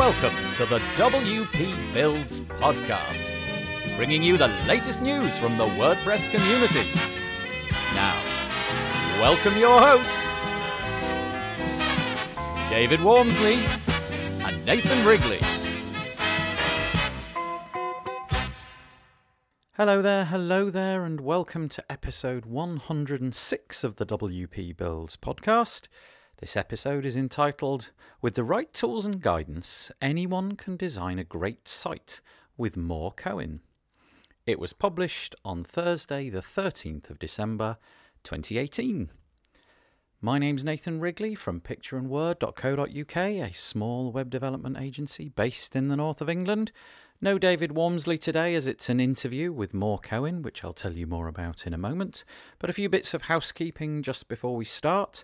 Welcome to the WP Builds podcast, bringing you the latest news from the WordPress community. Now, welcome your hosts, David Waumsley and Nathan Wrigley. Hello there, hello there, and welcome to episode 106 of the WP Builds podcast. This episode is entitled With the Right Tools and Guidance, Anyone Can Design a Great Site with Mor Cohen. It was published on Thursday, the 13th of December 2018. My name's Nathan Wrigley from pictureandword.co.uk, a small web development agency based in the north of England. No David Waumsley today, as it's an interview with Mor Cohen, which I'll tell you more about in a moment. But a few bits of housekeeping just before we start.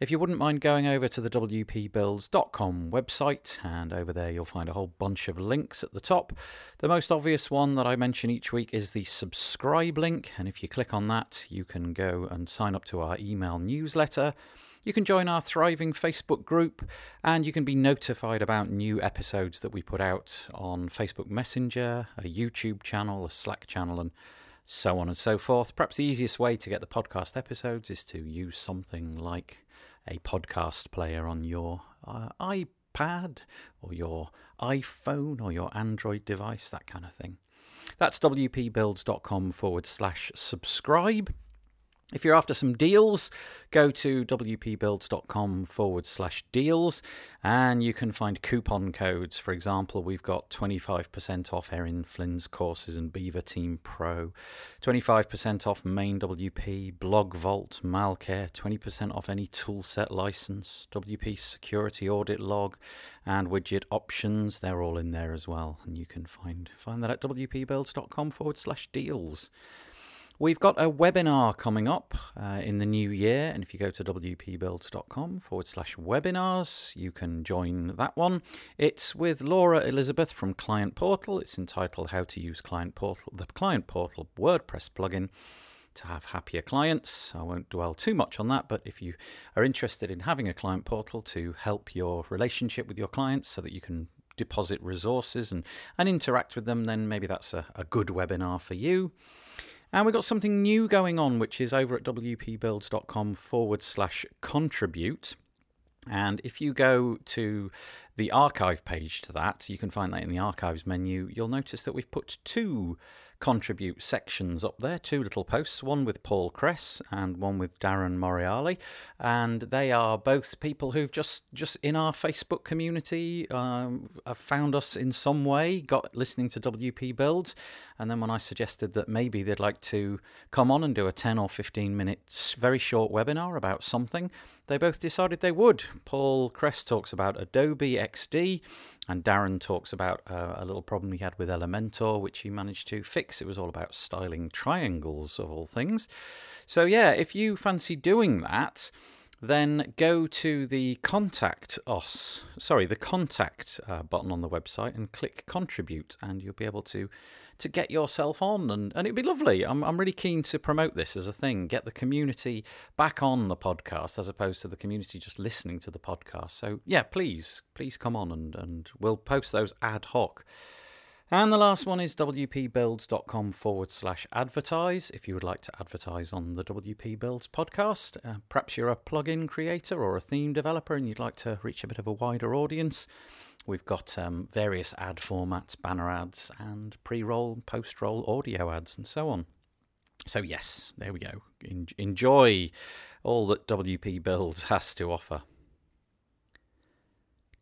If you wouldn't mind going over to the WPBuilds.com website, and over there you'll find a whole bunch of links at the top. The most obvious one that I mention each week is the subscribe link, and if you click on that, you can go and sign up to our email newsletter. You can join our thriving Facebook group and you can be notified about new episodes that we put out on Facebook Messenger, a YouTube channel, a Slack channel, and so on and so forth. Perhaps the easiest way to get the podcast episodes is to use something like a podcast player on your uh, iPad or your iPhone or your Android device, that kind of thing. That's wpbuilds.com forward slash subscribe. If you're after some deals, go to wpbuilds.com forward slash deals and you can find coupon codes. For example, we've got 25% off Erin Flynn's courses and Beaver Team Pro, 25% off Main WP, Blog Vault, Malcare, 20% off any toolset license, WP Security Audit Log, and widget options. They're all in there as well. And you can find, find that at wpbuilds.com forward slash deals. We've got a webinar coming up uh, in the new year, and if you go to wpbuilds.com forward slash webinars, you can join that one. It's with Laura Elizabeth from Client Portal. It's entitled How to Use Client Portal, the Client Portal WordPress plugin to have happier clients. I won't dwell too much on that, but if you are interested in having a client portal to help your relationship with your clients so that you can deposit resources and, and interact with them, then maybe that's a, a good webinar for you. And we've got something new going on, which is over at wpbuilds.com forward slash contribute. And if you go to the archive page to that, you can find that in the archives menu. You'll notice that we've put two contribute sections up there, two little posts, one with Paul Kress and one with Darren Moriali, and they are both people who've just just in our Facebook community um, have found us in some way, got listening to WP builds, and then when I suggested that maybe they'd like to come on and do a 10 or 15 minutes very short webinar about something, they both decided they would. Paul Kress talks about Adobe XD, and Darren talks about uh, a little problem he had with Elementor, which he managed to fix. It was all about styling triangles, of all things. So, yeah, if you fancy doing that, then go to the contact us, sorry, the contact uh, button on the website and click contribute, and you'll be able to to get yourself on, and, and it'd be lovely. I'm, I'm really keen to promote this as a thing, get the community back on the podcast as opposed to the community just listening to the podcast. So, yeah, please, please come on and, and we'll post those ad hoc. And the last one is wpbuilds.com forward slash advertise. If you would like to advertise on the WP Builds podcast, uh, perhaps you're a plugin creator or a theme developer and you'd like to reach a bit of a wider audience. We've got um, various ad formats, banner ads, and pre roll, post roll audio ads, and so on. So, yes, there we go. En- enjoy all that WP Builds has to offer.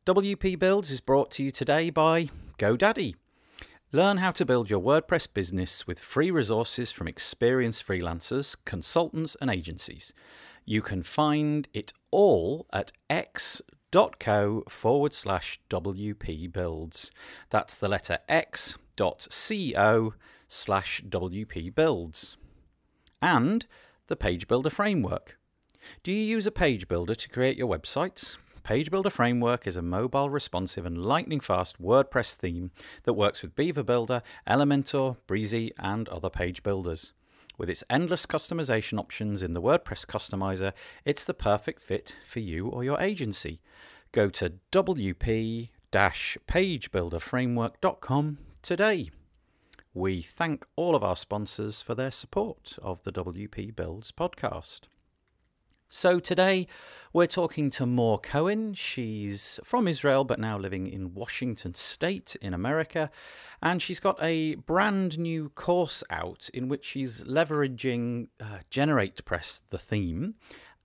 WP Builds is brought to you today by GoDaddy. Learn how to build your WordPress business with free resources from experienced freelancers, consultants, and agencies. You can find it all at x.co forward slash WP builds. That's the letter x dot co slash WP builds. And the Page Builder Framework. Do you use a page builder to create your websites? Page Builder Framework is a mobile, responsive, and lightning fast WordPress theme that works with Beaver Builder, Elementor, Brizy, and other page builders. With its endless customization options in the WordPress customizer, it's the perfect fit for you or your agency. Go to wp pagebuilderframework.com today. We thank all of our sponsors for their support of the WP Builds podcast. So today we're talking to Mor Cohen. She's from Israel but now living in Washington State in America. And she's got a brand new course out in which she's leveraging uh, GeneratePress, the theme,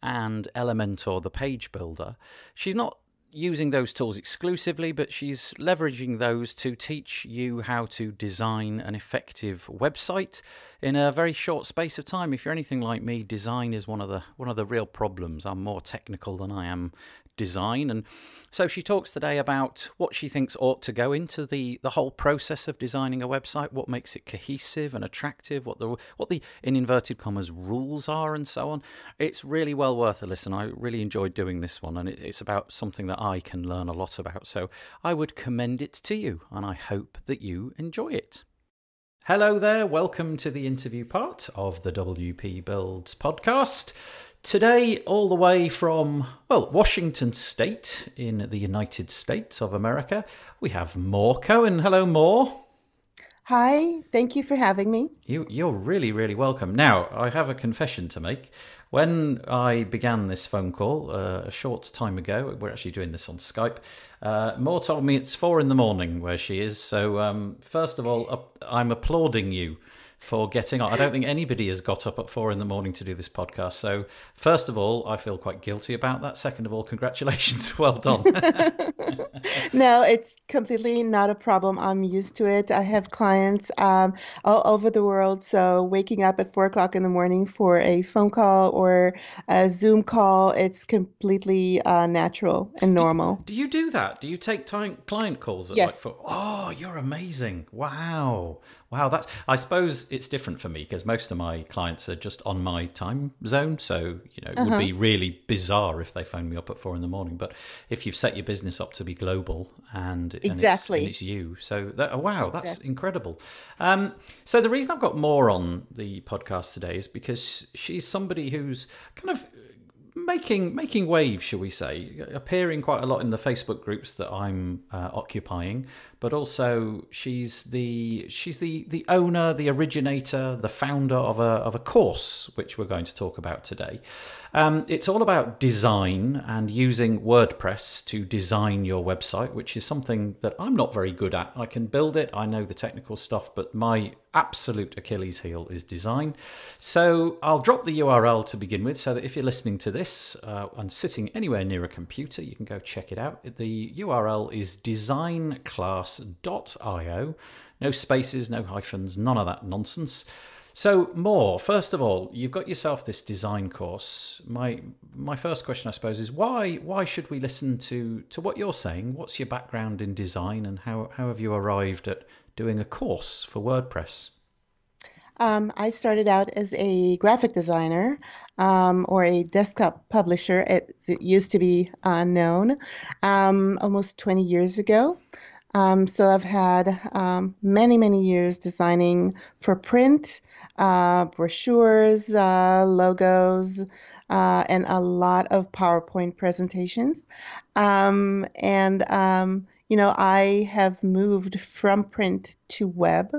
and Elementor, the page builder. She's not using those tools exclusively, but she's leveraging those to teach you how to design an effective website in a very short space of time. If you're anything like me, design is one of the one of the real problems. I'm more technical than I am design. And so she talks today about what she thinks ought to go into the, the whole process of designing a website, what makes it cohesive and attractive, what the what the in inverted commas rules are, and so on. It's really well worth a listen. I really enjoyed doing this one, and it, it's about something that I can learn a lot about. So I would commend it to you, and I hope that you enjoy it. Hello there, welcome to the interview part of the WP Builds podcast. Today, all the way from, well, Washington State in the United States of America, we have Mor Cohen. Hello, Mor. Hi, thank you for having me. You, you're really, really welcome. Now, I have a confession to make. When I began this phone call uh, a short time ago, we're actually doing this on Skype. Uh, Mor told me it's four in the morning where she is. So, um, first of all, I'm applauding you for getting on. I don't think anybody has got up at four in the morning to do this podcast. So, first of all, I feel quite guilty about that. Second of all, congratulations. Well done. no, it's completely not a problem. I'm used to it. I have clients um, all over the world. So, waking up at four o'clock in the morning for a phone call or a Zoom call, it's completely uh, natural and normal. Do, do, you do that? Do you take time, client calls? At yes. Like, oh, you're amazing. Wow. Wow, that's. I suppose it's different for me because most of my clients are just on my time zone. So you know, it uh-huh. would be really bizarre if they phoned me up at four in the morning. But if you've set your business up to be global and exactly and it's, and it's you, so that, oh, wow, exactly. that's incredible. Um, so the reason I've got Mor on the podcast today is because she's somebody who's kind of making making waves, shall we say, appearing quite a lot in the Facebook groups that I'm uh, occupying. But also, she's the she's the the owner, the originator, the founder of a of a course which we're going to talk about today. Um, it's all about design and using WordPress to design your website, which is something that I'm not very good at. I can build it, I know the technical stuff, but my absolute Achilles heel is design. So I'll drop the URL to begin with so that if you're listening to this uh, and sitting anywhere near a computer, you can go check it out. The URL is designclass.io. No spaces, no hyphens, none of that nonsense. So, Mor. first of all, you've got yourself this design course. My my first question, I suppose, is why why should we listen to to what you're saying? What's your background in design, and how how have you arrived at doing a course for WordPress? Um, I started out as a graphic designer um, or a desktop publisher, as it used to be uh, known, um, almost 20 years ago. Um, so I've had um, many, many years designing for print, uh, brochures, uh, logos, uh, and a lot of PowerPoint presentations. Um, and um, you know, I have moved from print to web,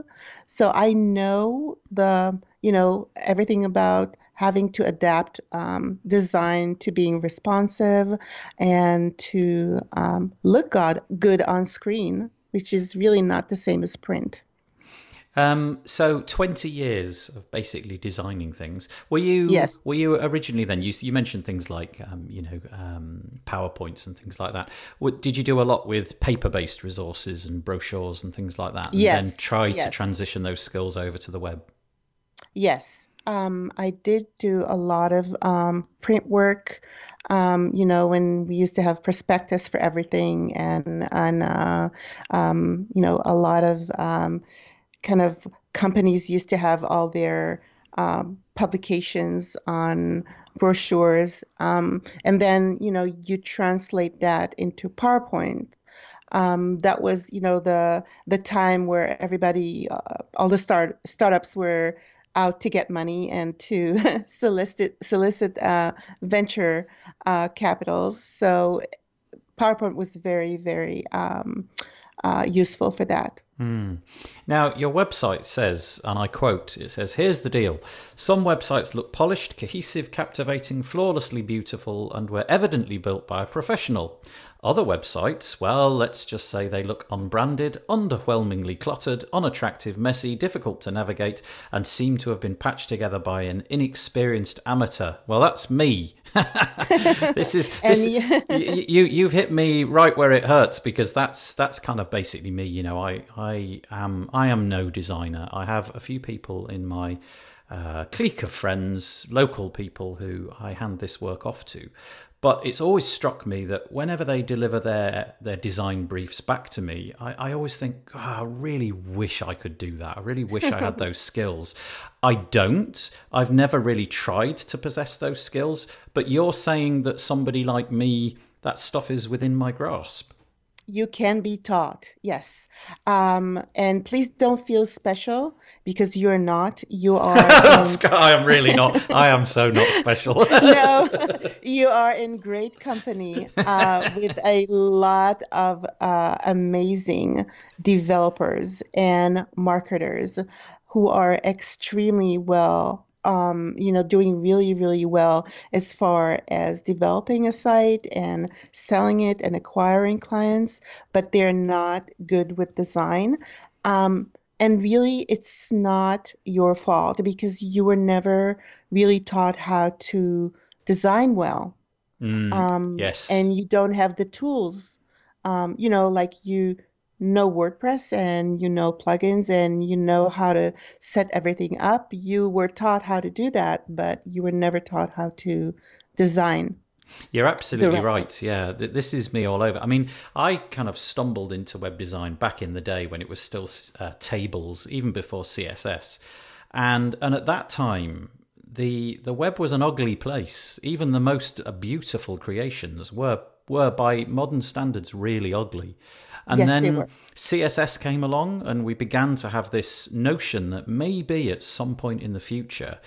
so I know the you know everything about having to adapt um, design to being responsive and to um, look good, good on screen, which is really not the same as print. Um, so twenty years of basically designing things. Were you? Yes. Were you originally then? You you mentioned things like um, you know um, powerpoints and things like that. What, did you do a lot with paper based resources and brochures and things like that? And yes. Then try yes. to transition those skills over to the web. Yes. Um, I did do a lot of um, print work. Um, you know, when we used to have prospectus for everything, and and uh, um, you know, a lot of um, kind of companies used to have all their um, publications on brochures, and then you know you translate that into PowerPoint. Um, that was you know the the time where everybody, uh, all the start startups were out to get money and to solicit solicit uh, venture uh, capitals. So PowerPoint was very, very um, uh, useful for that. Mm. Now, your website says, and I quote, it says, Here's the deal. Some websites look polished, cohesive, captivating, flawlessly beautiful, and were evidently built by a professional. Other websites, well, let's just say they look unbranded, underwhelmingly cluttered, unattractive, messy, difficult to navigate, and seem to have been patched together by an inexperienced amateur. Well, that's me. this is this, you, you you've hit me right where it hurts because that's that's kind of basically me. You know, I I am I am no designer. I have a few people in my uh, clique of friends, local people who I hand this work off to. But it's always struck me that whenever they deliver their their design briefs back to me, I, I always think, oh, I really wish I could do that. I really wish I had those skills. I don't. I've never really tried to possess those skills. But you're saying that somebody like me, that stuff is within my grasp you can be taught yes um, and please don't feel special because you're not. You are in... i am really not. I am so not special. No you are in great company uh, with a lot of uh, amazing developers and marketers who are extremely well um, you know, doing really, really well as far as developing a site and selling it and acquiring clients, but they're not good with design. Um, and really, it's not your fault because you were never really taught how to design well. Mm, um, yes. And you don't have the tools. Um, you know, like you know WordPress and you know plugins and you know how to set everything up. You were taught how to do that, but you were never taught how to design. You're absolutely right. Yeah, this is me all over. I mean, I kind of stumbled into web design back in the day when it was still uh, tables, even before CSS, and and at that time. The, the web was an ugly place. Even the most beautiful creations were were by modern standards really ugly. And yes, then CSS came along, and we began to have this notion that maybe at some point in the future,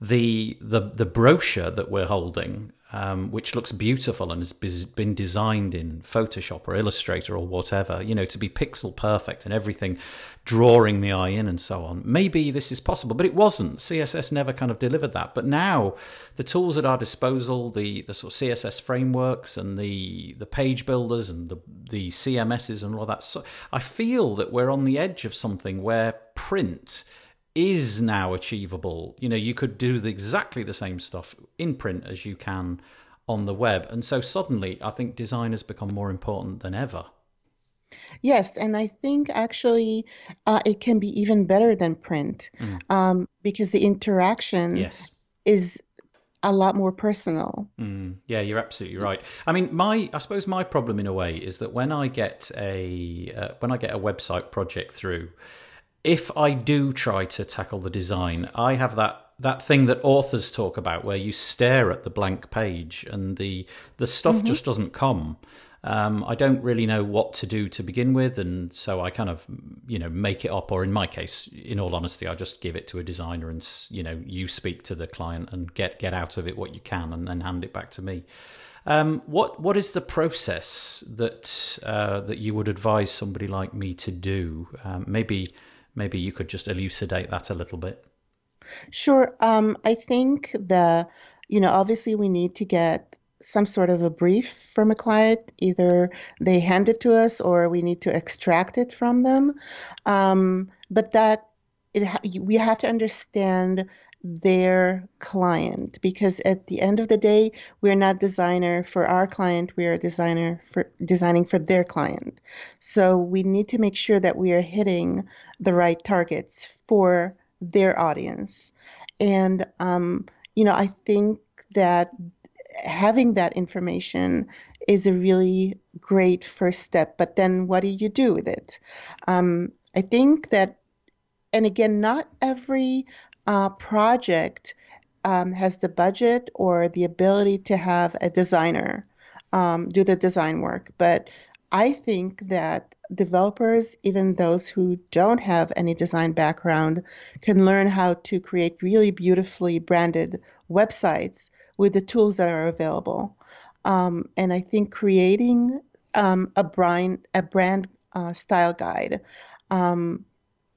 the the the brochure that we're holding um, which looks beautiful and has been designed in Photoshop or Illustrator or whatever, you know, to be pixel perfect and everything drawing the eye in and so on. Maybe this is possible, but it wasn't. CSS never kind of delivered that. But now the tools at our disposal, the, the sort of CSS frameworks and the the page builders and the the CMSs and all that, so I feel that we're on the edge of something where print is now achievable. You know, you could do the, exactly the same stuff in print as you can on the web. And so suddenly, I think design has become more important than ever. Yes, and I think actually uh, it can be even better than print mm. um, because the interaction yes. is a lot more personal. Mm, yeah, you're absolutely right. I mean, my I suppose my problem in a way is that when I get a uh, when I get a website project through, if I do try to tackle the design, I have that that thing that authors talk about where you stare at the blank page and the the stuff mm-hmm. just doesn't come. Um, I don't really know what to do to begin with, and so I kind of, you know, make it up. Or in my case, in all honesty, I just give it to a designer, and you know, you speak to the client and get get out of it what you can, and then hand it back to me. Um, what what is the process that uh, that you would advise somebody like me to do? Um, maybe maybe you could just elucidate that a little bit. Sure. Um, I think the, you know, obviously we need to get some sort of a brief from a client. Either they hand it to us or we need to extract it from them. Um, but that it, we have to understand their client because at the end of the day we're not designer for our client we are designer for designing for their client. So we need to make sure that we are hitting the right targets for their audience. And um, you know i think that having that information is a really great first step but then what do you do with it? Um, i think that and again not every uh, project um, has the budget or the ability to have a designer um, do the design work. But I think that developers, even those who don't have any design background, can learn how to create really beautifully branded websites with the tools that are available. Um, and I think creating um, a brand a brand uh, style guide. Um,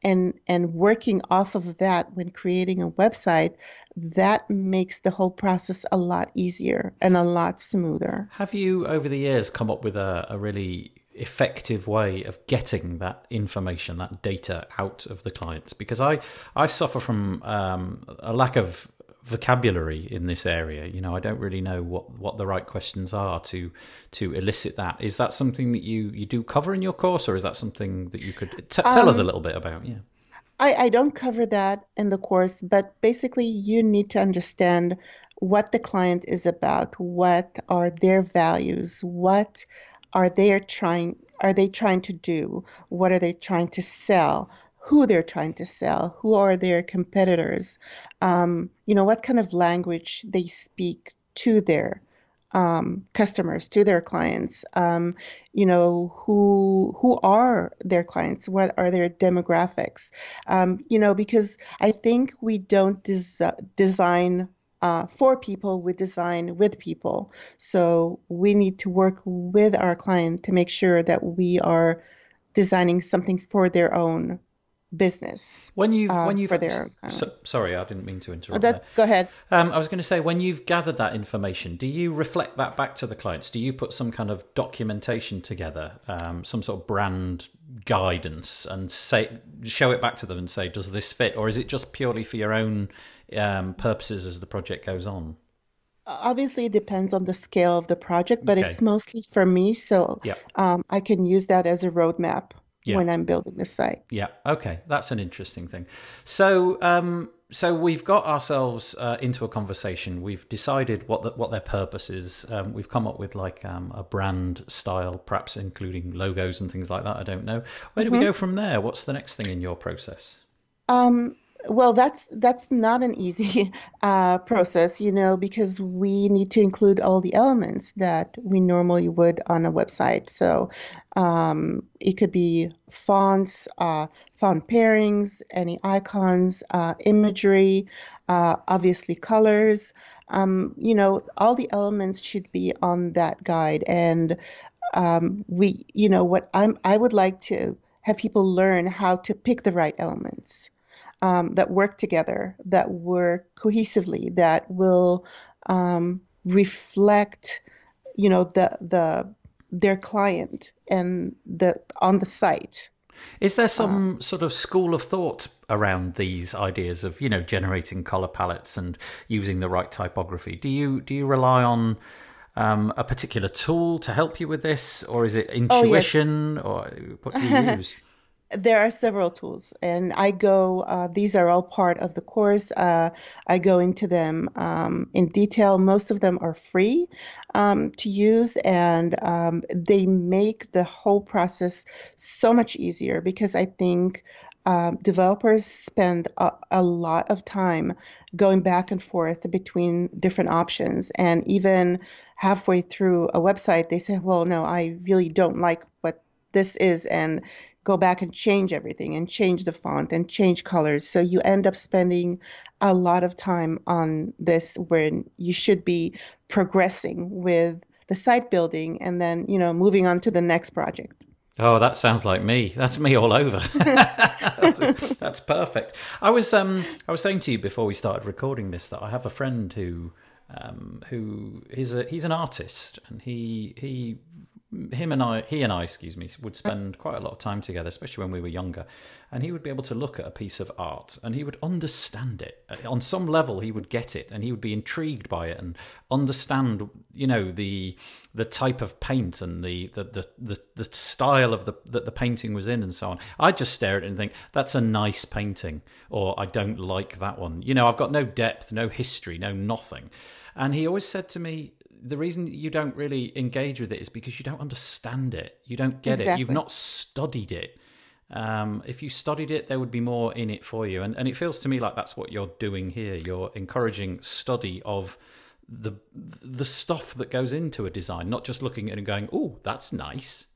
and and working off of that when creating a website that makes the whole process a lot easier and a lot smoother. Have you over the years come up with a, a really effective way of getting that information that data out of the clients? Because i i suffer from um, a lack of vocabulary in this area. You know i don't really know what what the right questions are to to elicit that. Is that something that you you do cover in your course or is that something that you could t- tell um, us a um, little bit about yeah. I, I don't cover that in the course but basically you need to understand what the client is about what are their values what are they trying are they trying to do what are they trying to sell who they're trying to sell, who are their competitors, um, you know, what kind of language they speak to their um, customers, to their clients, um, you know, who who are their clients, what are their demographics, um, you know, because I think we don't des- design uh, for people, we design with people. So we need to work with our client to make sure that we are designing something for their own business. When you've uh, when you've their, uh, so, sorry, I didn't mean to interrupt. Oh, go ahead. Um, I was going to say when you've gathered that information, do you reflect that back to the clients? Do you put some kind of documentation together, um, some sort of brand guidance, and say show it back to them and say, does this fit, or is it just purely for your own um, purposes as the project goes on? Obviously, it depends on the scale of the project, but okay. it's mostly for me, so yep. Um, I can use that as a roadmap yeah. when I'm building the site. Yeah. Okay, that's an interesting thing. So, um, so we've got ourselves uh, into a conversation. We've decided what the, what their purpose is. Um, we've come up with like um, a brand style, perhaps including logos and things like that. I don't know. Where do mm-hmm. we go from there? What's the next thing in your process? Um, well, that's that's not an easy uh, process, you know, because we need to include all the elements that we normally would on a website. So um, it could be fonts, uh, font pairings, any icons, uh, imagery, uh, obviously colors. Um, you know, all the elements should be on that guide, and um, we, you know, what I'm I would like to have people learn how to pick the right elements um, that work together, that work cohesively, that will um, reflect, you know, the the their client and the on the site. Is there some uh, sort of school of thought around these ideas of you know generating color palettes and using the right typography? Do you do you rely on um, a particular tool to help you with this, or is it intuition, oh, yes. or what do you use? There are several tools, and I go. Uh, these are all part of the course. Uh, I go into them um, in detail. Most of them are free um, to use, and um, they make the whole process so much easier because I think um, developers spend a, a, lot of time going back and forth between different options, and even halfway through a website, they say, "Well, no, I really don't like what this is," and go back and change everything and change the font and change colors. So you end up spending a lot of time on this when you should be progressing with the site building and then, you know, moving on to the next project. Oh, that sounds like me. That's me all over. that's, that's, perfect. I was um I was saying to you before we started recording this that I have a friend who um who is a he's an artist and he he him and I, he and I, excuse me, would spend quite a lot of time together, especially when we were younger. And he would be able to look at a piece of art and he would understand it. Uh, on some level, he would get it and he would be intrigued by it and understand, you know, the the type of paint and the the the, the, the style of the that the painting was in and so on. I'd just stare at it and think that's a nice painting, or I don't like that one. You know, I've got no depth, no history, no nothing. And he always said to me, the reason you don't really engage with it is because you don't understand it. You don't get exactly. it. You've not studied it. Um, if you studied it, there would be more in it for you. And, and it feels to me like that's what you're doing here. You're encouraging study of the the stuff that goes into a design, not just looking at it and going, "Oh, that's nice."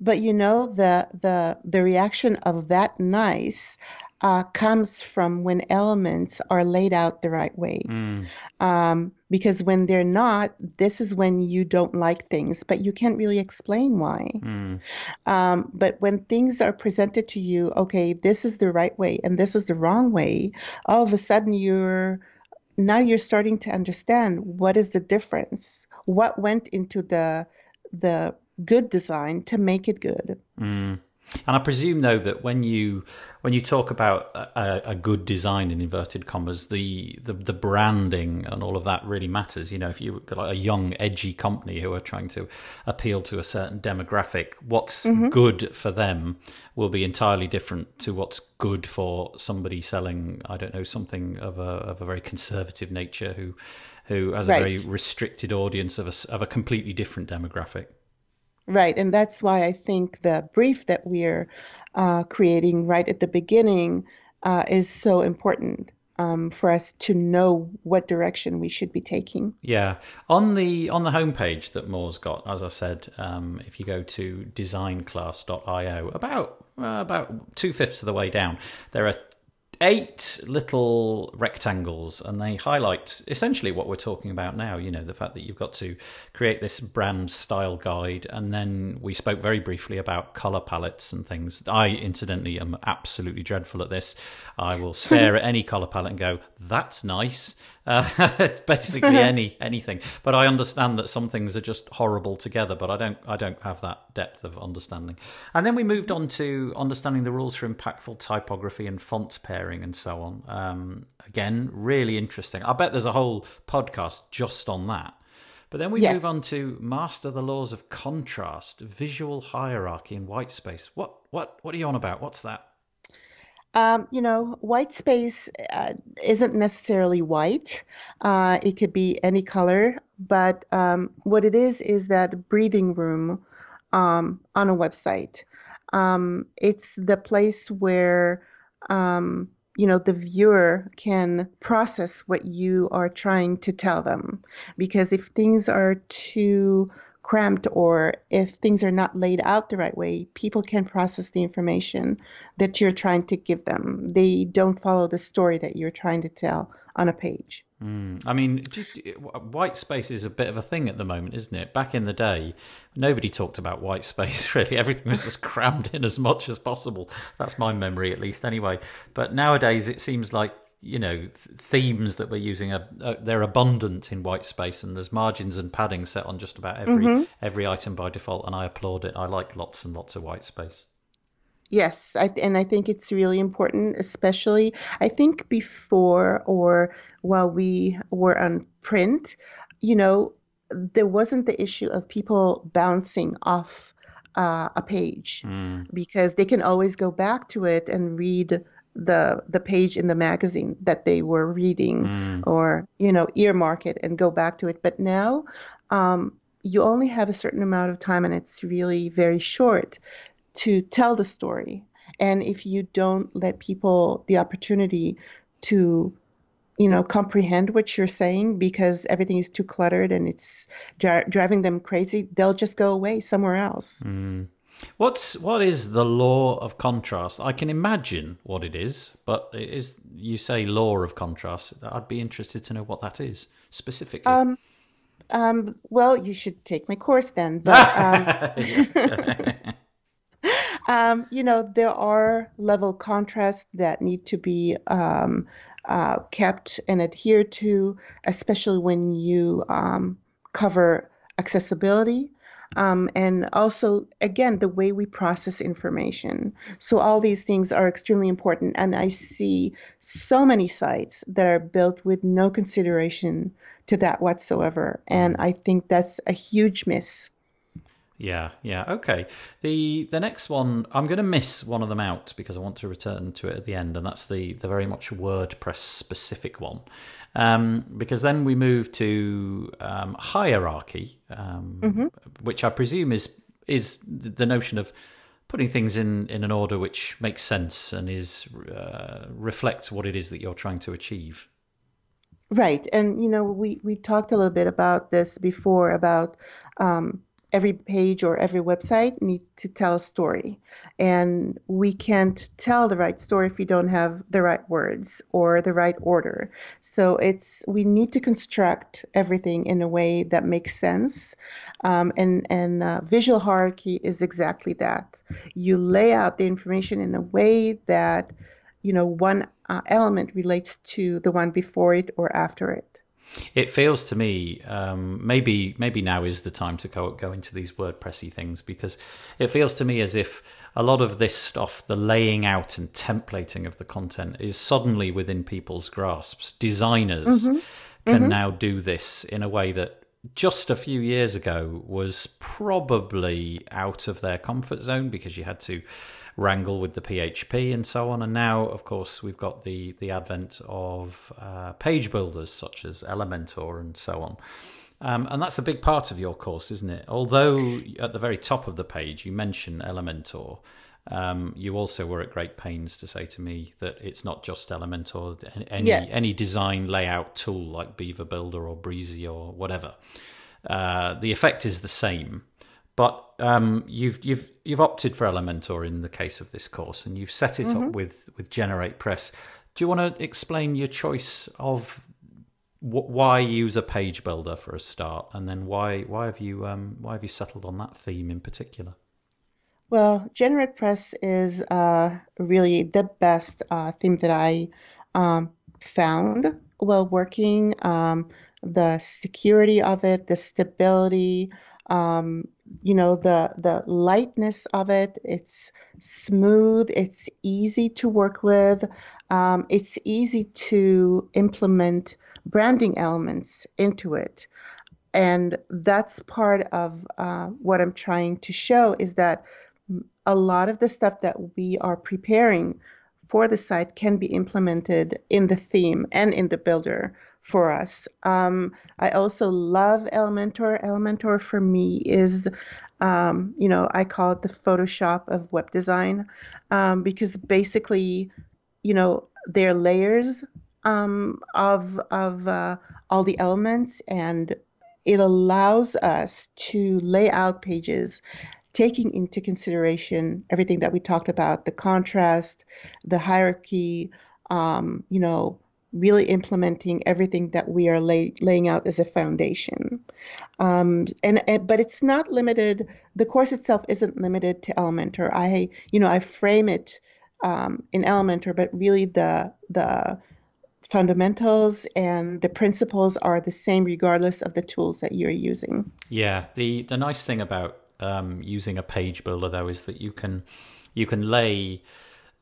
But you know the the the reaction of that nice uh, comes from when elements are laid out the right way. Mm. Um, because when they're not, this is when you don't like things, but you can't really explain why. Mm. Um, but when things are presented to you, okay, this is the right way and this is the wrong way, all of a sudden you're now you're starting to understand what is the difference, what went into the the good design to make it good. Mm. And I presume, though, that when you when you talk about a, a, good design in inverted commas, the, the the branding and all of that really matters. You know, if you've got like a young, edgy company who are trying to appeal to a certain demographic, what's mm-hmm. good for them will be entirely different to what's good for somebody selling, I don't know, something of a of a very conservative nature who who has right. a very restricted audience of a of a completely different demographic. Right, and that's why I think the brief that we're uh, creating right at the beginning uh, is so important. Um, for us to know what direction we should be taking. Yeah, on the on the homepage that Mor's got, as I said, um, if you go to designclass.io, about uh, about two fifths of the way down, there are eight little rectangles and they highlight essentially what we're talking about now you know the fact that you've got to create this brand style guide and then we spoke very briefly about color palettes and things. I incidentally am absolutely dreadful at this. I will stare at any color palette and go that's nice uh, basically any anything. But I understand that some things are just horrible together. But I don't I don't have that depth of understanding. And then we moved on to understanding the rules for impactful typography and font pairing and so on. Um, again, really interesting. I bet there's a whole podcast just on that. But then we yes. move on to master the laws of contrast, visual hierarchy, and white space. What what what are you on about? What's that? Um, you know, white space uh, isn't necessarily white. Uh, it could be any color, but um, what it is is that breathing room um, on a website. Um, it's the place where um, you know the viewer can process what you are trying to tell them. Because if things are too cramped or if things are not laid out the right way, people can process the information that you're trying to give them. They don't follow the story that you're trying to tell on a page. Mm. I mean, white space is a bit of a thing at the moment, isn't it? Back in the day, nobody talked about white space really. Everything was just crammed in as much as possible. That's my memory, at least, anyway. But nowadays, it seems like you know th- themes that we're using are, uh, they're abundant in white space and there's margins and padding set on just about every mm-hmm. every item by default and i applaud it i like lots and lots of white space yes I, and i think it's really important especially i think before or while we were on print you know there wasn't the issue of people bouncing off uh, a page mm. because they can always go back to it and read the the page in the magazine that they were reading mm. or you know earmark it and go back to it but now um, you only have a certain amount of time and it's really very short to tell the story and if you don't let people the opportunity to you know comprehend what you're saying because everything is too cluttered and it's dri- driving them crazy they'll just go away somewhere else mm. What's what is the law of contrast? I can imagine what it is, but it is you say law of contrast. I'd be interested to know what that is specifically. Um, um, well, you should take my course then. But um, um, you know, there are level contrasts that need to be um, uh, kept and adhered to, especially when you um, cover accessibility um, and also, again, the way we process information. So, all these things are extremely important. And I see so many sites that are built with no consideration to that whatsoever. And I think that's a huge miss. Yeah, yeah, okay. The the next one, I'm going to miss one of them out because I want to return to it at the end, and that's the the very much WordPress specific one. Um, because then we move to um, hierarchy, um, mm-hmm. which I presume is is the notion of putting things in, in an order which makes sense and is uh, reflects what it is that you're trying to achieve. Right, and you know we we talked a little bit about this before about um, every page or every website needs to tell a story. And we can't tell the right story if we don't have the right words or the right order. So it's we need to construct everything in a way that makes sense. Um, and and uh, visual hierarchy is exactly that. You lay out the information in a way that you know one uh, element relates to the one before it or after it. It feels to me um, maybe maybe now is the time to go go into these WordPressy things because it feels to me as if a lot of this stuff, the laying out and templating of the content, is suddenly within people's grasps. Designers mm-hmm. can mm-hmm. now do this in a way that just a few years ago was probably out of their comfort zone because you had to wrangle with the PHP and so on. And now, of course, we've got the the advent of uh, page builders such as Elementor and so on. Um, and that's a big part of your course, isn't it? Although at the very top of the page you mention Elementor, um, you also were at great pains to say to me that it's not just Elementor, any yes. any design layout tool like Beaver Builder or Brizy or whatever. Uh, the effect is the same, but um, you've you've you've opted for Elementor in the case of this course, and you've set it mm-hmm. up with with GeneratePress. Do you want to explain your choice of wh- why use a page builder for a start, and then why why have you um, why have you settled on that theme in particular? Well, GeneratePress is uh, really the best uh, theme that I um, found while working. Um, the security of it, the stability, um, you know the the lightness of it it's smooth it's easy to work with um, it's easy to implement branding elements into it. And that's part of uh, what i'm trying to show is that a lot of the stuff that we are preparing for the site can be implemented in the theme and in the builder for us. Um, I also love Elementor. Elementor for me is, um, you know, I call it the Photoshop of web design um, because basically, you know, they're layers um, of of uh, all the elements, and it allows us to lay out pages taking into consideration everything that we talked about the contrast the hierarchy um, you know really implementing everything that we are lay, laying out as a foundation. Um, and, and, but it's not limited. The course itself isn't limited to Elementor. I you know I frame it um, in Elementor, but really the the fundamentals and the principles are the same regardless of the tools that you're using. Yeah, the the nice thing about um, using a page builder though is that you can you can lay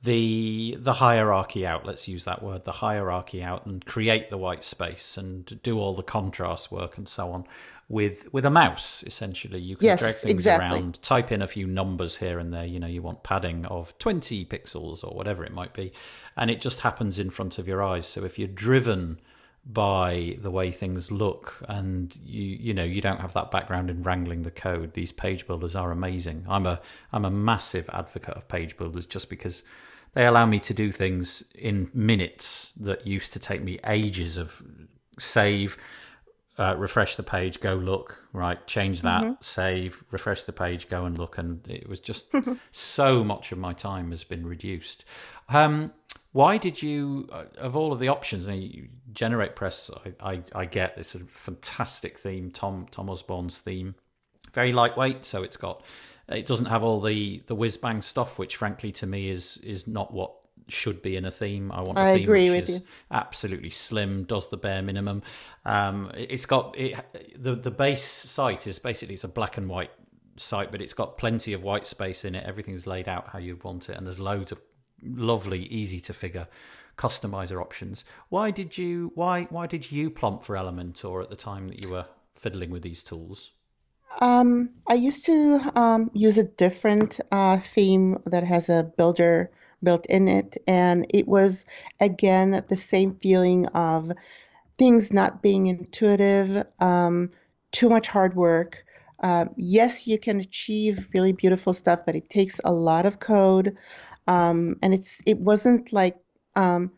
the the hierarchy out let's use that word the hierarchy out and create the white space and do all the contrast work and so on with with a mouse essentially. You can yes, drag things exactly. around type in a few numbers here and there you know you want padding of 20 pixels or whatever it might be and it just happens in front of your eyes. So if you're driven by the way things look and you you know you don't have that background in wrangling the code these page builders are amazing. I'm a i'm a massive advocate of page builders just because they allow me to do things in minutes that used to take me ages of save uh, refresh the page go look right change that mm-hmm. save refresh the page go and look and it was just so much of my time has been reduced um, why did you uh, of all of the options generate press I, I, I get this fantastic theme tom tom usborne's theme very lightweight so it's got it doesn't have all the the whiz bang stuff, which frankly to me is is not what should be in a theme. I want a I theme which is you. absolutely slim, does the bare minimum. Um, it's got it, the the base site is basically it's a black and white site, but it's got plenty of white space in it. Everything's laid out how you want it, and there's loads of lovely, easy to figure customizer options. Why did you why why did you plump for Elementor at the time that you were fiddling with these tools? Um, I used to um, use a different uh, theme that has a builder built in it, and it was again the same feeling of things not being intuitive, um, too much hard work. Uh, yes, you can achieve really beautiful stuff, but it takes a lot of code, um, and it's it wasn't like um,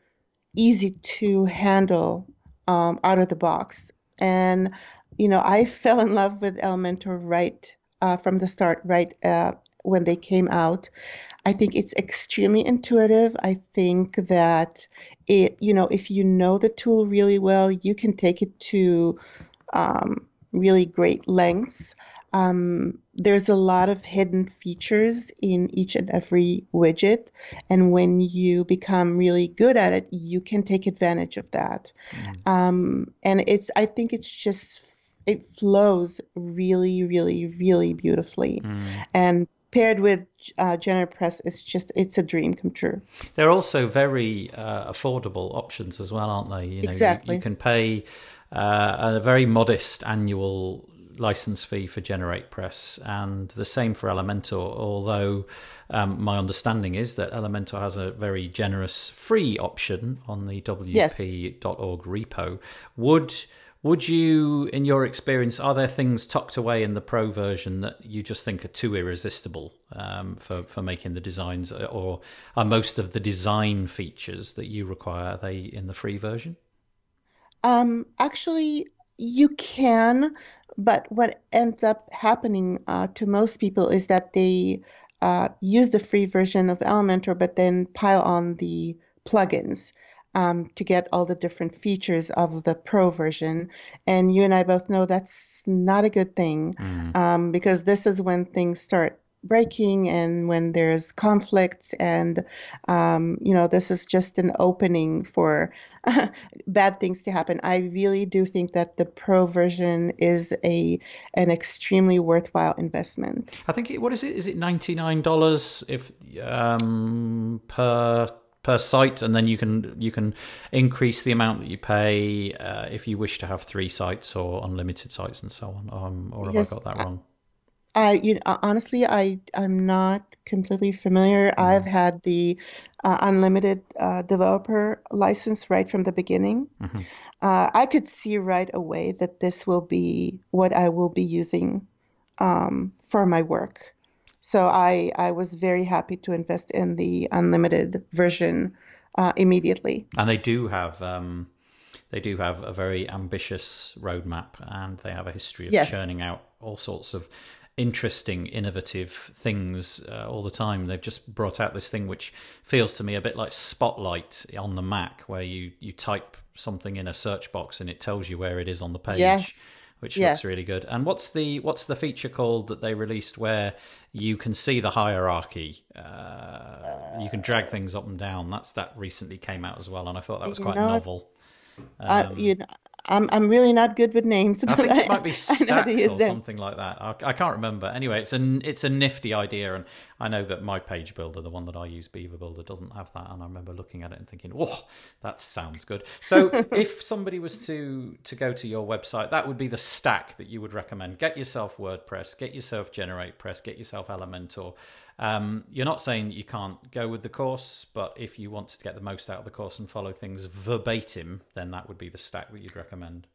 easy to handle um, out of the box. And you know, I fell in love with Elementor right uh, from the start, right uh, when they came out. I think it's extremely intuitive. I think that it, you know, if you know the tool really well, you can take it to um, really great lengths. Um, there's a lot of hidden features in each and every widget. And when you become really good at it, you can take advantage of that. Mm. Um, and it's, I think it's just, it flows really, really, really beautifully. Mm. And paired with uh, GeneratePress, it's just it's a dream come true. They're also very uh, affordable options as well, aren't they? You know, exactly. You, you can pay uh, a very modest annual license fee for GeneratePress, and the same for Elementor. Although um, my understanding is that Elementor has a very generous free option on the WP.org yes. repo. Would would you, in your experience, are there things tucked away in the pro version that you just think are too irresistible um, for for making the designs, or are most of the design features that you require are they in the free version? Um, actually, you can, but what ends up happening uh, to most people is that they uh, use the free version of Elementor, but then pile on the plugins um, to get all the different features of the pro version. And you and I both know that's not a good thing mm. um, because this is when things start breaking and when there's conflicts and um, you know this is just an opening for bad things to happen i really do think that the pro version is a an extremely worthwhile investment i think it, what is it is it $99 if um, per per site, and then you can you can increase the amount that you pay uh, if you wish to have three sites or unlimited sites and so on. Um, or have yes, I got that wrong? I, you know, honestly, I I'm not completely familiar. Mm. I've had the uh, unlimited uh, developer license right from the beginning. Mm-hmm. Uh, I could see right away that this will be what I will be using um, for my work. So I, I was very happy to invest in the unlimited version uh, immediately. And they do have um, they do have a very ambitious roadmap, and they have a history of yes. churning out all sorts of interesting, innovative things uh, all the time. They've just brought out this thing which feels to me a bit like Spotlight on the Mac, where you you type something in a search box and it tells you where it is on the page. Yes which yes. looks really good. And what's the what's the feature called that they released where you can see the hierarchy? Uh, uh, you can drag things up and down. That's that recently came out as well, and I thought that was quite know, novel. Um, uh, you know, I'm I'm really not good with names. I think it might be stacks or something like that. I, I, can't remember. Anyway, it's a it's a nifty idea, and I know that my page builder, the one that I use, Beaver Builder, doesn't have that. And I remember looking at it and thinking, "Oh, that sounds good." So, if somebody was to to go to your website, that would be the stack that you would recommend. Get yourself WordPress, get yourself GeneratePress, get yourself Elementor. Um, you're not saying that you can't go with the course, but if you wanted to get the most out of the course and follow things verbatim, then that would be the stack that you'd recommend.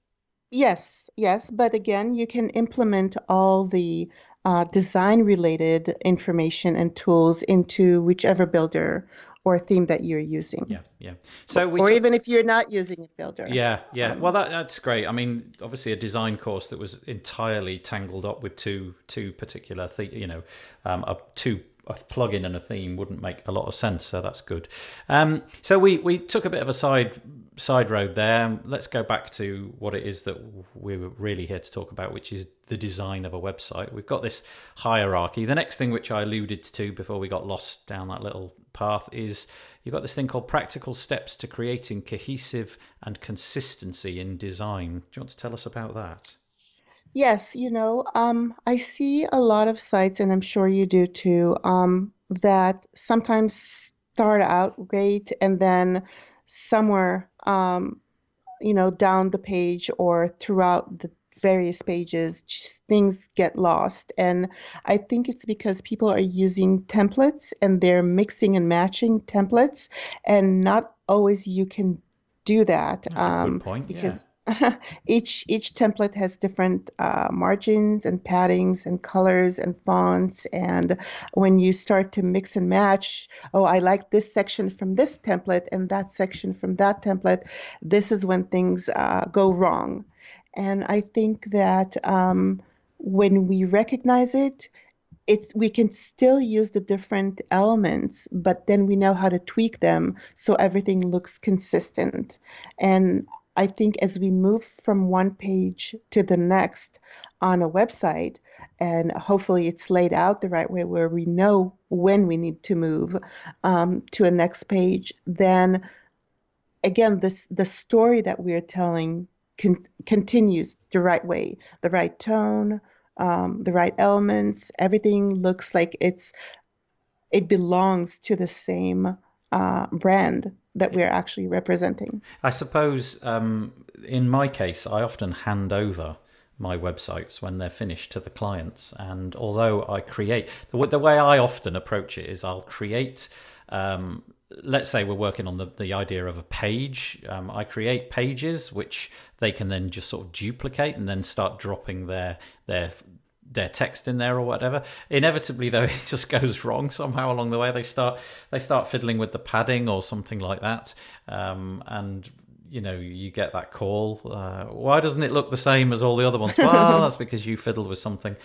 Yes, yes, but again, you can implement all the uh, design related information and tools into whichever builder or theme that you're using. Yeah, yeah. So or t- even if you're not using a builder. Yeah, yeah. Um, well, that, that's great. I mean, obviously, a design course that was entirely tangled up with two two particular, th- you know, um, uh, two a plugin and a theme wouldn't make a lot of sense. So that's good. Um, so we we took a bit of a side side road there. Let's go back to what it is that we were really here to talk about, which is the design of a website. We've got this hierarchy. The next thing which I alluded to before we got lost down that little path is you've got this thing called practical steps to creating cohesive and consistency in design. Do you want to tell us about that? Yes, you know, um, I see a lot of sites, and I'm sure you do too, um, that sometimes start out great and then somewhere, um, you know, down the page or throughout the various pages, things get lost. And I think it's because people are using templates and they're mixing and matching templates, and not always you can do that. That's a good um, point. Because yeah each each template has different uh, margins and paddings and colors and fonts and when you start to mix and match oh i like this section from this template and that section from that template this is when things uh, go wrong and i think that um, when we recognize it, it's we can still use the different elements, but then we know how to tweak them so everything looks consistent. And I think as we move from one page to the next on a website, and hopefully it's laid out the right way where we know when we need to move um, to a next page, then again, this the story that we're telling con- continues the right way, the right tone, um, the right elements. Everything looks like it's it belongs to the same uh, brand that we're actually representing. I suppose um, in my case, I often hand over my websites when they're finished to the clients. And although I create the, the way I often approach it is I'll create. Um, let's say we're working on the, the idea of a page. Um, I create pages which they can then just sort of duplicate and then start dropping their their their text in there or whatever. Inevitably, though, it just goes wrong somehow along the way. They start they start fiddling with the padding or something like that, um, and you know you get that call. Uh, why doesn't it look the same as all the other ones? well, that's because you fiddled with something.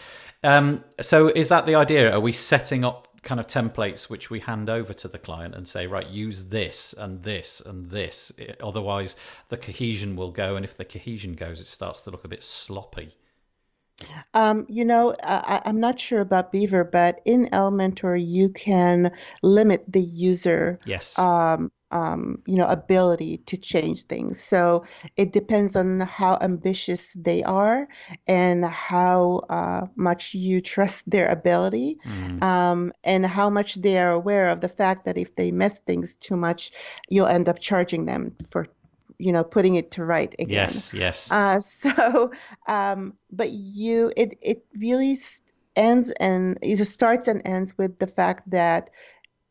Um, so, is that the idea? Are we setting up kind of templates which we hand over to the client and say, right, use this and this and this. Otherwise, the cohesion will go, and if the cohesion goes, it starts to look a bit sloppy. Um, you know, I, I'm not sure about Beaver, but in Elementor, you can limit the user yes. um, um, you know, ability to change things. So it depends on how ambitious they are and how uh, much you trust their ability, mm. um, and how much they are aware of the fact that if they mess things too much, you'll end up charging them for you know putting it to right again. Yes yes. Uh, so um, but you it it really ends and it starts and ends with the fact that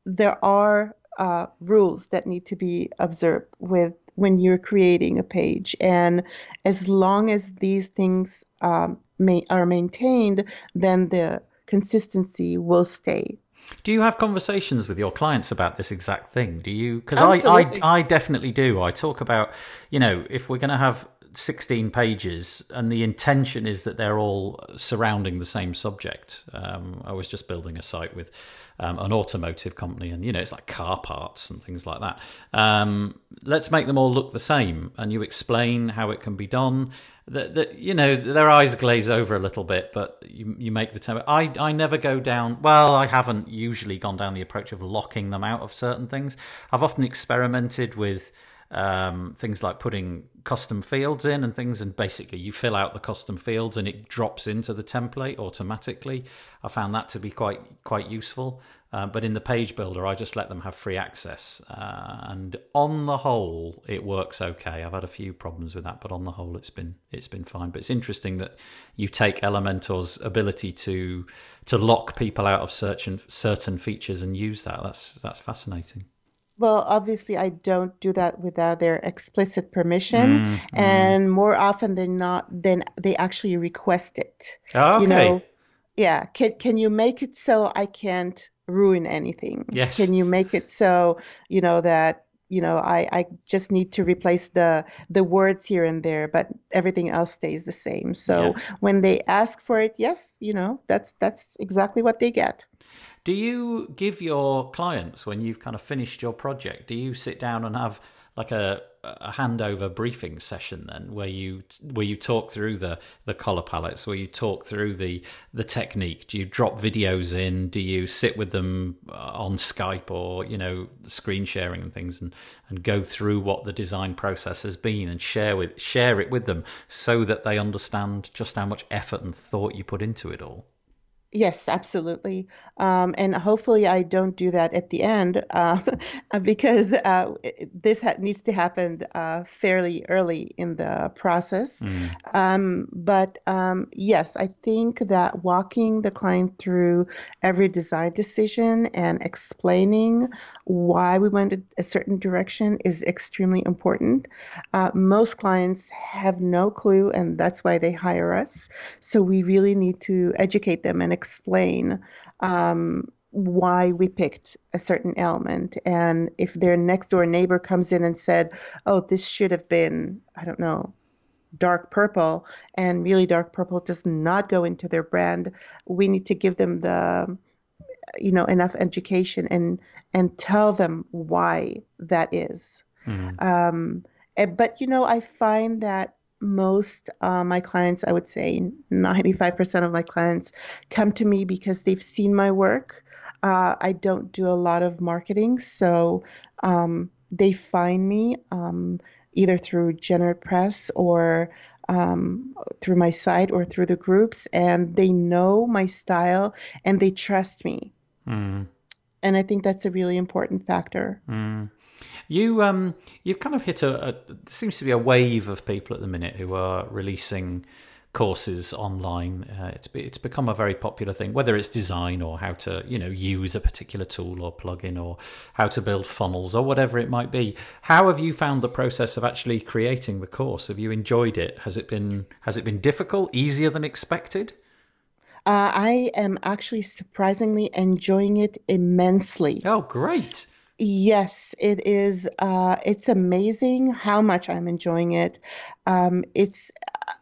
there are uh, rules that need to be observed with when you're creating a page. And as long as these things um, may, are maintained then the consistency will stay do you have conversations with your clients about this exact thing? Do you? Because I, I, I definitely do. I talk about, you know, if we're going to have 16 pages and the intention is that they're all surrounding the same subject. Um, I was just building a site with um, an automotive company and, you know, it's like car parts and things like that. Um, let's make them all look the same and you explain how it can be done that, that you know their eyes glaze over a little bit, but you you make the time. I I never go down. Well, I haven't usually gone down the approach of locking them out of certain things. I've often experimented with um, things like putting custom fields in and things, and basically you fill out the custom fields and it drops into the template automatically. I found that to be quite quite useful. Uh, but in the page builder, I just let them have free access. Uh, and on the whole, it works okay. I've had a few problems with that, but on the whole, it's been it's been fine. But it's interesting that you take Elementor's ability to to lock people out of certain certain features and use that. That's that's fascinating. Well, obviously, I don't do that without their explicit permission, mm, and more often than not, then they actually request it. Oh, okay. You know, yeah. Can can you make it so I can't ruin anything? Yes. Can you make it so you know that you know I, I just need to replace the the words here and there, but everything else stays the same. So yeah. when they ask for it, yes, you know that's that's exactly what they get. Do you give your clients when you've kind of finished your project? Do you sit down and have like a, a handover briefing session then where you where you talk through the the color palettes where you talk through the the technique. Do you drop videos in? Do you sit with them uh, on skype or you know screen sharing and things and and go through what the design process has been and share with share it with them so that they understand just how much effort and thought you put into it all Yes, absolutely. Um, and hopefully, I don't do that at the end uh, because uh, this ha- needs to happen uh, fairly early in the process. Mm. Um, but um, yes, I think that walking the client through every design decision and explaining why we went a certain direction is extremely important. Uh, most clients have no clue, and that's why they hire us. So we really need to educate them and explain um, why we picked a certain element. And if their next door neighbor comes in and said, "Oh, this should have been, I don't know, dark purple and really dark purple does not go into their brand we need to give them the you know enough education and and tell them why that is mm. um, eh, but you know i find that most uh, my clients i would say 95% of my clients come to me because they've seen my work uh, i don't do a lot of marketing so um, they find me um, either through GeneratePress or um, through my site or through the groups, and they know my style and they trust me. Mm. And I think that's a really important factor. Mm. You um you've kind of hit a, a seems to be a wave of people at the minute who are releasing courses online. Uh, it's it's become a very popular thing, whether it's design or how to you know use a particular tool or plugin or how to build funnels or whatever it might be. How have you found the process of actually creating the course? Have you enjoyed it? Has it been has it been difficult, easier than expected? Uh, I am actually surprisingly enjoying it immensely. Oh, great! Yes, it is. Uh, it's amazing how much I'm enjoying it. Um, it's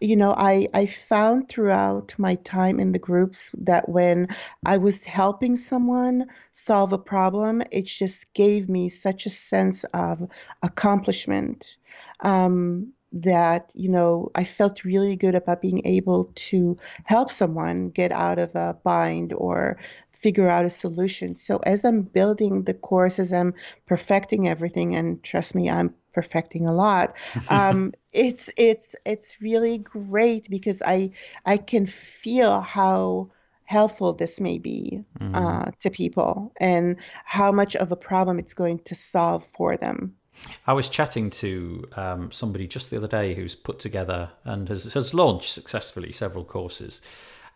you know, I, I found throughout my time in the groups that when I was helping someone solve a problem, it just gave me such a sense of accomplishment um, that, you know, I felt really good about being able to help someone get out of a bind or figure out a solution. So as I'm building the course, as I'm perfecting everything, and trust me, I'm perfecting a lot. Um, it's it's it's really great because I I can feel how helpful this may be mm-hmm. uh, to people and how much of a problem it's going to solve for them. I was chatting to um, somebody just the other day who's put together and has, has launched successfully several courses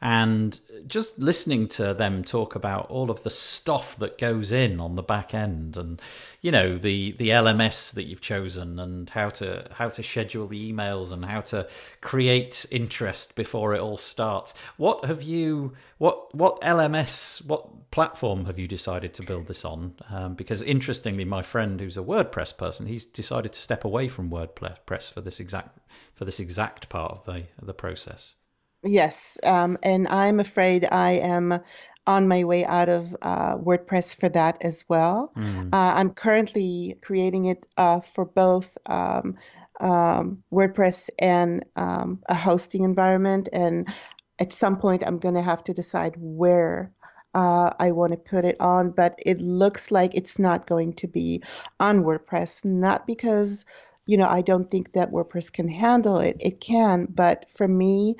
and just listening to them talk about all of the stuff that goes in on the back end and you know the the LMS that you've chosen and how to how to schedule the emails and how to create interest before it all starts. What have you what what LMS what platform have you decided to build this on? Um, because interestingly my friend who's a WordPress person he's decided to step away from WordPress for this exact for this exact part of the the process Yes, um, and I'm afraid I am on my way out of uh, WordPress for that as well. Mm. Uh, I'm currently creating it uh, for both um, um, WordPress and um, a hosting environment, and at some point I'm going to have to decide where. Uh, I want to put it on, but it looks like it's not going to be on WordPress. Not because, you know, I don't think that WordPress can handle it. It can, but for me,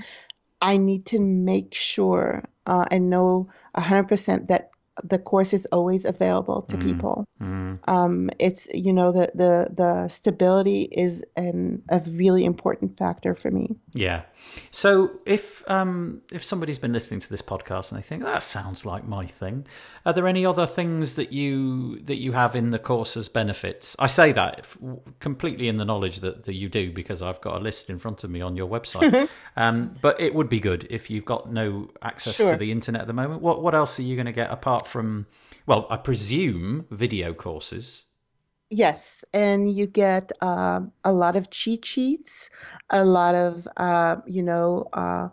I need to make sure uh, and know 100% that the course is always available to mm. people. Mm. Um, it's you know the the the stability is an a really important factor for me. Yeah. So if um, if somebody's been listening to this podcast and they think that sounds like my thing, are there any other things that you that you have in the course as benefits? I say that completely in the knowledge that, that you do because I've got a list in front of me on your website. um, but it would be good if you've got no access sure. to the internet at the moment. What what else are you going to get apart from? Well, I presume video courses. Yes, and you get uh, a lot of cheat sheets, a lot of uh, you know uh,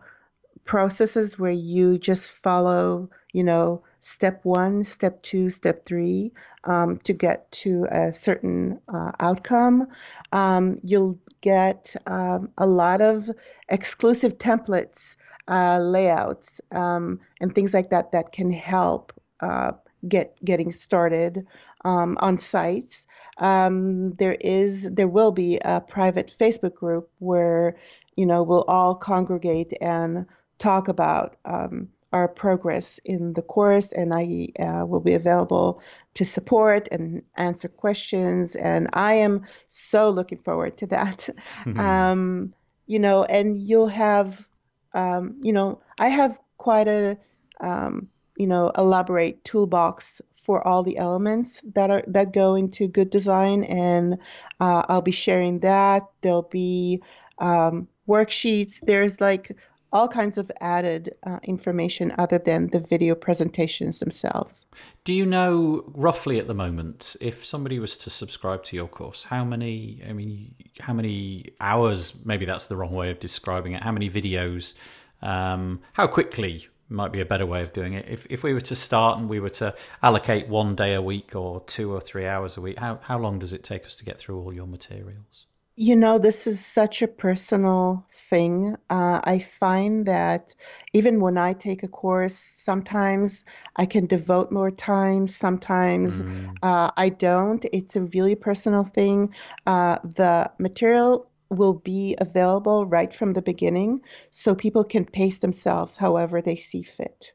processes where you just follow you know step one, step two, step three um, to get to a certain uh, outcome. Um, you'll get um, a lot of exclusive templates, uh, layouts, um, and things like that that can help uh, get getting started um, on sites. Um, there is there will be a private Facebook group where you know we'll all congregate and talk about um, our progress in the course, and I uh, will be available to support and answer questions. And I am so looking forward to that. Mm-hmm. Um, you know, and you'll have, um, you know, I have quite a um, you know, elaborate toolbox for all the elements that are that go into good design, and uh, I'll be sharing that. There'll be um, worksheets. There's like all kinds of added uh, information other than the video presentations themselves. Do you know roughly at the moment if somebody was to subscribe to your course, how many? I mean, how many hours? Maybe that's the wrong way of describing it. How many videos? Um, how quickly might be a better way of doing it. If if we were to start and we were to allocate one day a week or two or three hours a week, how how long does it take us to get through all your materials? You know, this is such a personal thing. Uh, I find that even when I take a course, sometimes I can devote more time, sometimes mm. uh, I don't. It's a really personal thing. Uh, the material will be available right from the beginning so people can pace themselves however they see fit.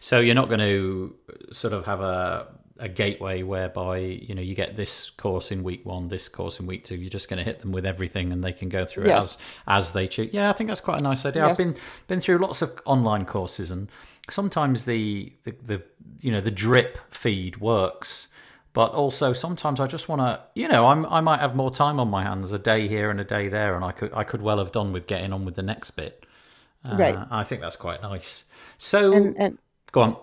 So you're not going to sort of have a a gateway whereby you know you get this course in week one, this course in week two. You're just going to hit them with everything, and they can go through yes. it as as they choose. Yeah, I think that's quite a nice idea. Yes. I've been been through lots of online courses, and sometimes the, the the you know the drip feed works but also sometimes I just want to, you know, I'm, I might have more time on my hands, a day here and a day there, and I could I could well have done with getting on with the next bit. Uh, right. I think that's quite nice. So, and, and, go on.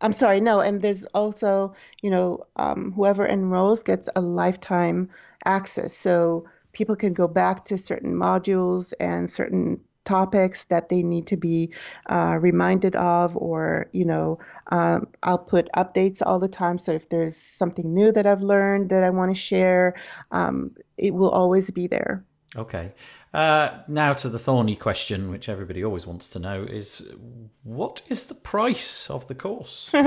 I'm sorry, no, and there's also, you know, um, whoever enrolls gets a lifetime access, so people can go back to certain modules and certain topics that they need to be uh, reminded of or you know um, i'll put updates all the time. So if there's something new that i've learned that i want to share um, it will always be there. Okay. Uh, now to the thorny question which everybody always wants to know is what is the price of the course?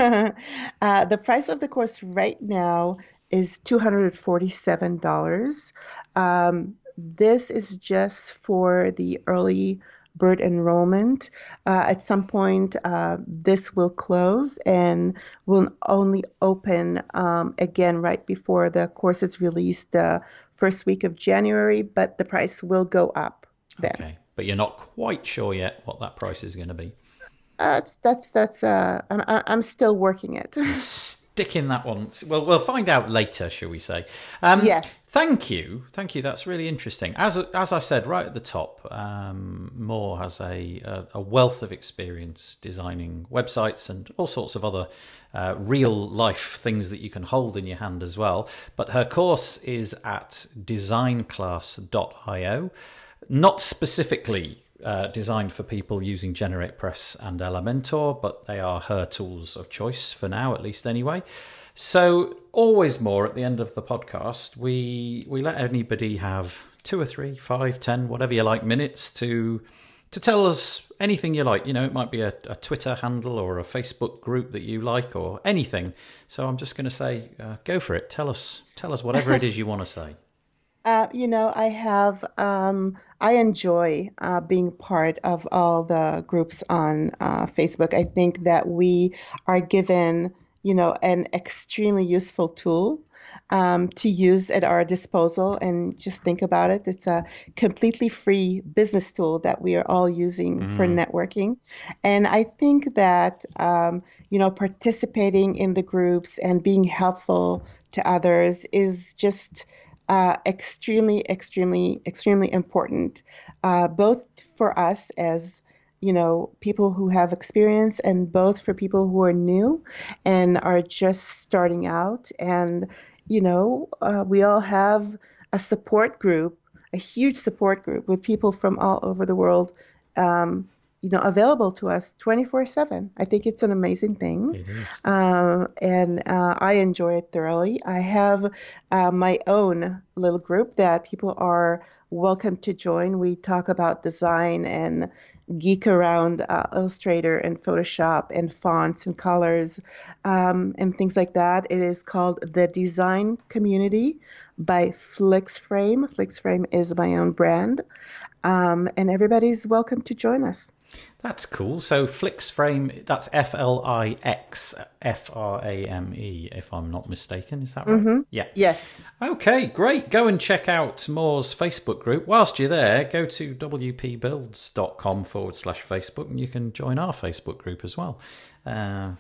Uh, the price of the course right now is $247 um, this is just for the early bird enrollment. Uh, at some point, uh, this will close and will only open um, again right before the course is released the first week of January, but the price will go up then. Okay, but you're not quite sure yet what that price is going to be. Uh, that's that's that's. Uh, I'm I'm still working it. stick in that one. Well, we'll find out later, shall we say? Um, yes. Thank you, thank you. That's really interesting. As as I said right at the top, um, Mor has a, a, a wealth of experience designing websites and all sorts of other uh, real life things that you can hold in your hand as well. But her course is at designclass.io, not specifically uh, designed for people using GeneratePress and Elementor, but they are her tools of choice for now, at least anyway. So always Mor at the end of the podcast, we we let anybody have two or three, five, ten, whatever you like minutes to to tell us anything you like. You know, it might be a, a Twitter handle or a Facebook group that you like or anything. So I'm just going to say, uh, go for it. Tell us, tell us whatever it is you want to say. Uh, you know, I have, um, I enjoy uh, being part of all the groups on uh, Facebook. I think that we are given, you know, an extremely useful tool um, to use at our disposal. And just think about it it's a completely free business tool that we are all using mm. for networking. And I think that, um, you know, participating in the groups and being helpful to others is just uh, extremely, extremely, extremely important, uh, both for us as you know people who have experience and both for people who are new and are just starting out. And you know uh, we all have a support group a huge support group with people from all over the world um, you know available to us 24/7. I think it's an amazing thing, it is. Um, and uh, I enjoy it thoroughly. I have uh, my own little group that people are welcome to join. We talk about design and geek around uh, Illustrator and Photoshop and fonts and colors um, and things like that. It is called the Design Community by FlixFrame. FlixFrame is my own brand. Um, and everybody's welcome to join us. That's cool. So FlixFrame, that's F L I X F R A M E, if I'm not mistaken. Is that right? Mm-hmm. Yeah. Yes. Okay, great. Go and check out Mor's Facebook group. Whilst you're there, go to wpbuilds.com forward slash Facebook and you can join our Facebook group as well. Uh,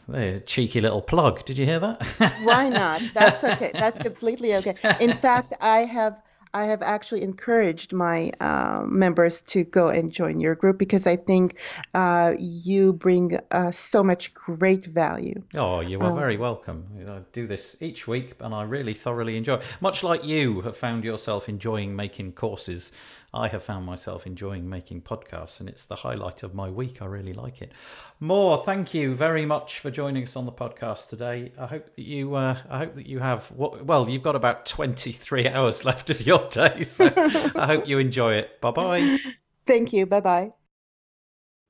cheeky little plug. Did you hear that? Why not? That's okay. That's completely okay. In fact, I have I have actually encouraged my uh, members to go and join your group because I think uh, you bring uh, so much great value. Oh, you are um, very welcome. I do this each week and I really thoroughly enjoy it. Much like you have found yourself enjoying making courses I have found myself enjoying making podcasts, and it's the highlight of my week. I really like it. Mor, thank you very much for joining us on the podcast today. I hope that you, uh, I hope that you have. Well, you've got about twenty three hours left of your day, so I hope you enjoy it. Bye bye. Thank you. Bye bye.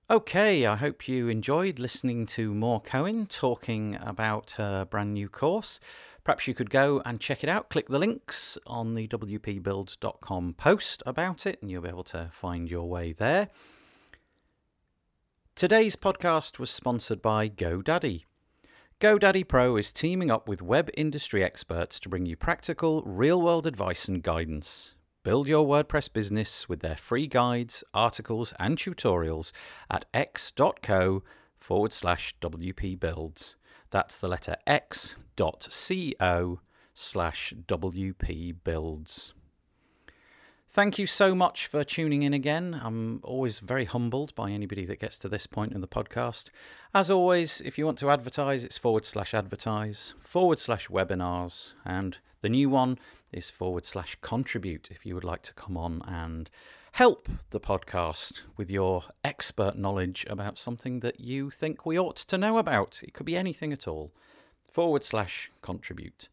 Okay, I hope you enjoyed listening to Mor Cohen talking about her brand new course. Perhaps you could go and check it out. Click the links on the WPBuilds.com post about it, and you'll be able to find your way there. Today's podcast was sponsored by GoDaddy. GoDaddy Pro is teaming up with web industry experts to bring you practical, real world advice and guidance. Build your WordPress business with their free guides, articles, and tutorials at x.co forward slash WP Builds. That's the letter x.co slash WP Builds. Thank you so much for tuning in again. I'm always very humbled by anybody that gets to this point in the podcast. As always, if you want to advertise, it's forward slash advertise, forward slash webinars, and the new one is forward slash contribute if you would like to come on and help the podcast with your expert knowledge about something that you think we ought to know about. It could be anything at all. Forward slash contribute.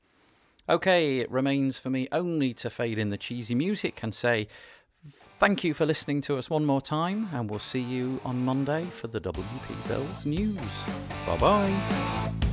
Okay, it remains for me only to fade in the cheesy music and say thank you for listening to us one more time, and we'll see you on Monday for the WP Builds news. Bye bye.